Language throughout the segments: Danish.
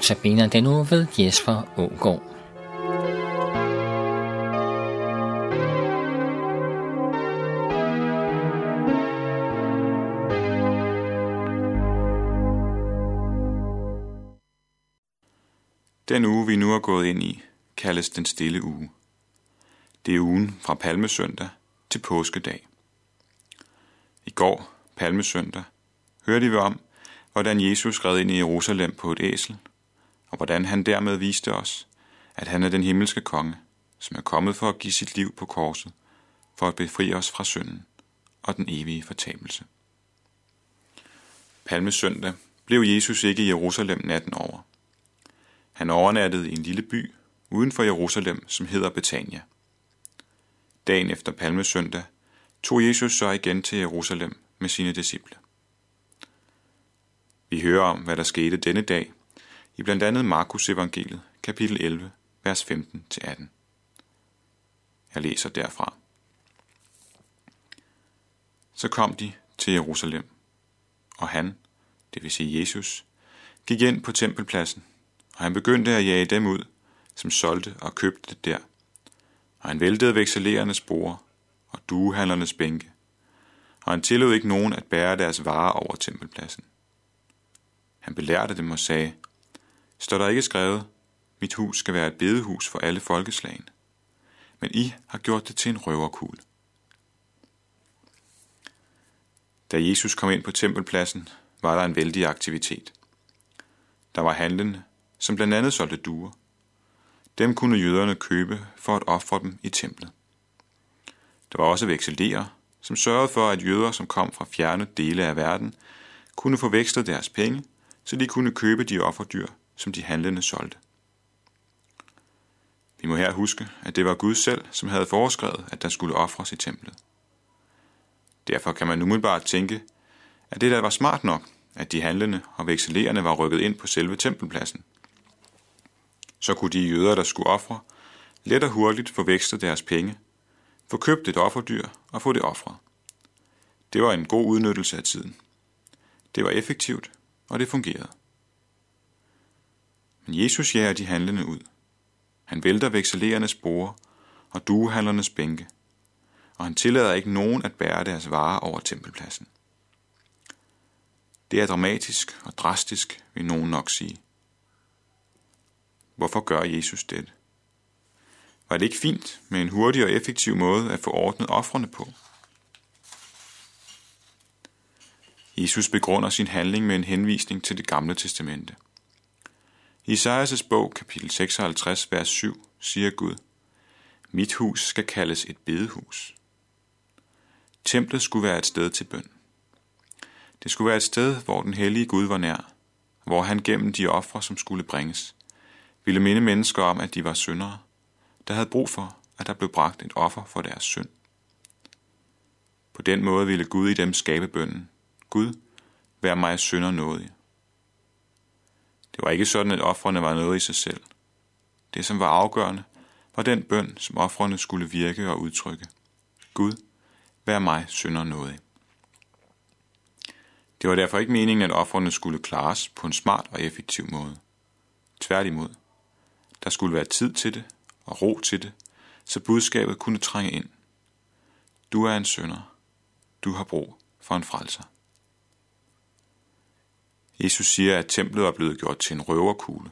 Notabene den uge ved Jesper Ågaard. Den uge, vi nu er gået ind i, kaldes den stille uge. Det er ugen fra palmesøndag til påskedag. I går, palmesøndag, hørte vi om, hvordan Jesus red ind i Jerusalem på et æsel, og hvordan han dermed viste os, at han er den himmelske konge, som er kommet for at give sit liv på korset, for at befri os fra synden og den evige fortabelse. Palmesøndag blev Jesus ikke i Jerusalem natten over. Han overnattede i en lille by uden for Jerusalem, som hedder Betania. Dagen efter palmesøndag tog Jesus så igen til Jerusalem med sine disciple. Vi hører om, hvad der skete denne dag i blandt andet Markus evangeliet, kapitel 11, vers 15-18. Jeg læser derfra. Så kom de til Jerusalem, og han, det vil sige Jesus, gik ind på tempelpladsen, og han begyndte at jage dem ud, som solgte og købte der. Og han væltede vekselerernes bord og duehandlernes bænke, og han tillod ikke nogen at bære deres varer over tempelpladsen. Han belærte dem og sagde, står der ikke skrevet, mit hus skal være et bedehus for alle folkeslagene, men I har gjort det til en røverkugle. Da Jesus kom ind på tempelpladsen, var der en vældig aktivitet. Der var handlende, som blandt andet solgte duer. Dem kunne jøderne købe for at ofre dem i templet. Der var også vekselere, som sørgede for, at jøder, som kom fra fjerne dele af verden, kunne få vekslet deres penge så de kunne købe de offerdyr, som de handlende solgte. Vi må her huske, at det var Gud selv, som havde foreskrevet, at der skulle ofres i templet. Derfor kan man umiddelbart tænke, at det der var smart nok, at de handlende og vekselerende var rykket ind på selve tempelpladsen. Så kunne de jøder, der skulle ofre, let og hurtigt få vekslet deres penge, få købt et offerdyr og få det ofret. Det var en god udnyttelse af tiden. Det var effektivt, og det fungerede. Men Jesus jager de handlende ud. Han vælter vekselerernes borde og duehandlernes bænke, og han tillader ikke nogen at bære deres varer over tempelpladsen. Det er dramatisk og drastisk, vil nogen nok sige. Hvorfor gør Jesus det? Var det ikke fint med en hurtig og effektiv måde at få ordnet offrene på? Jesus begrunder sin handling med en henvisning til det gamle testamente. I Isaias' bog, kapitel 56, vers 7, siger Gud, Mit hus skal kaldes et bedehus. Templet skulle være et sted til bøn. Det skulle være et sted, hvor den hellige Gud var nær, hvor han gennem de ofre, som skulle bringes, ville minde mennesker om, at de var syndere, der havde brug for, at der blev bragt et offer for deres synd. På den måde ville Gud i dem skabe bønnen, Gud, vær mig synder nådig. Det var ikke sådan, at offrene var noget i sig selv. Det, som var afgørende, var den bøn, som offrene skulle virke og udtrykke. Gud, vær mig synder nådig. Det var derfor ikke meningen, at offrene skulle klares på en smart og effektiv måde. Tværtimod. Der skulle være tid til det og ro til det, så budskabet kunne trænge ind. Du er en synder. Du har brug for en frelser. Jesus siger, at templet var blevet gjort til en røverkugle.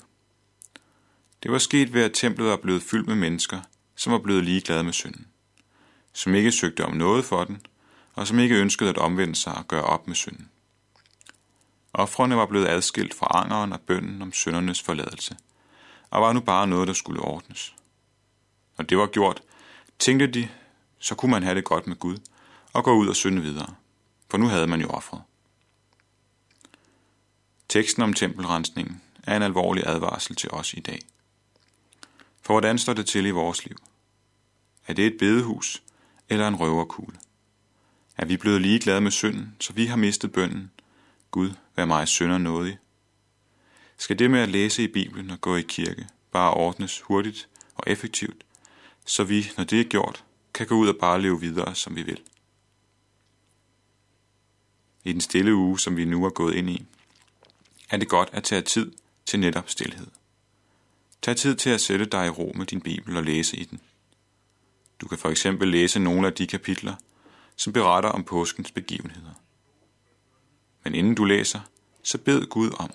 Det var sket ved, at templet var blevet fyldt med mennesker, som var blevet ligeglade med synden, som ikke søgte om noget for den, og som ikke ønskede at omvende sig og gøre op med synden. Offrene var blevet adskilt fra angeren og bønden om syndernes forladelse, og var nu bare noget, der skulle ordnes. Når det var gjort, tænkte de, så kunne man have det godt med Gud og gå ud og synde videre, for nu havde man jo offret. Teksten om tempelrensningen er en alvorlig advarsel til os i dag. For hvordan står det til i vores liv? Er det et bedehus eller en røverkugle? Er vi blevet ligeglade med synden, så vi har mistet bønden? Gud, vær mig synder nådig. Skal det med at læse i Bibelen og gå i kirke bare ordnes hurtigt og effektivt, så vi, når det er gjort, kan gå ud og bare leve videre, som vi vil? I den stille uge, som vi nu er gået ind i, er det godt at tage tid til netop stillhed. Tag tid til at sætte dig i ro med din bibel og læse i den. Du kan for eksempel læse nogle af de kapitler, som beretter om påskens begivenheder. Men inden du læser, så bed Gud om,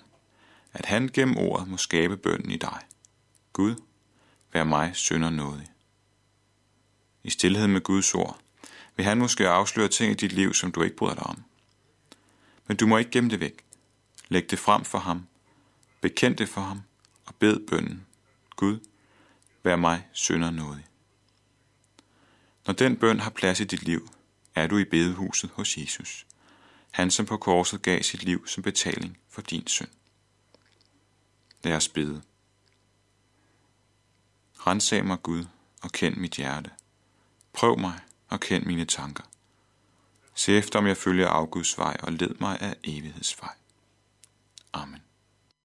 at han gennem ordet må skabe bønnen i dig. Gud, vær mig sønder nådig. I stillhed med Guds ord vil han måske afsløre ting i dit liv, som du ikke bryder dig om. Men du må ikke gemme det væk. Læg det frem for ham. Bekend det for ham og bed bønnen. Gud, vær mig synder nådig. Når den bøn har plads i dit liv, er du i bedehuset hos Jesus. Han, som på korset gav sit liv som betaling for din synd. Lad os bede. Rensag mig, Gud, og kend mit hjerte. Prøv mig og kend mine tanker. Se efter, om jeg følger afguds vej, og led mig af evighedsvej. Amen.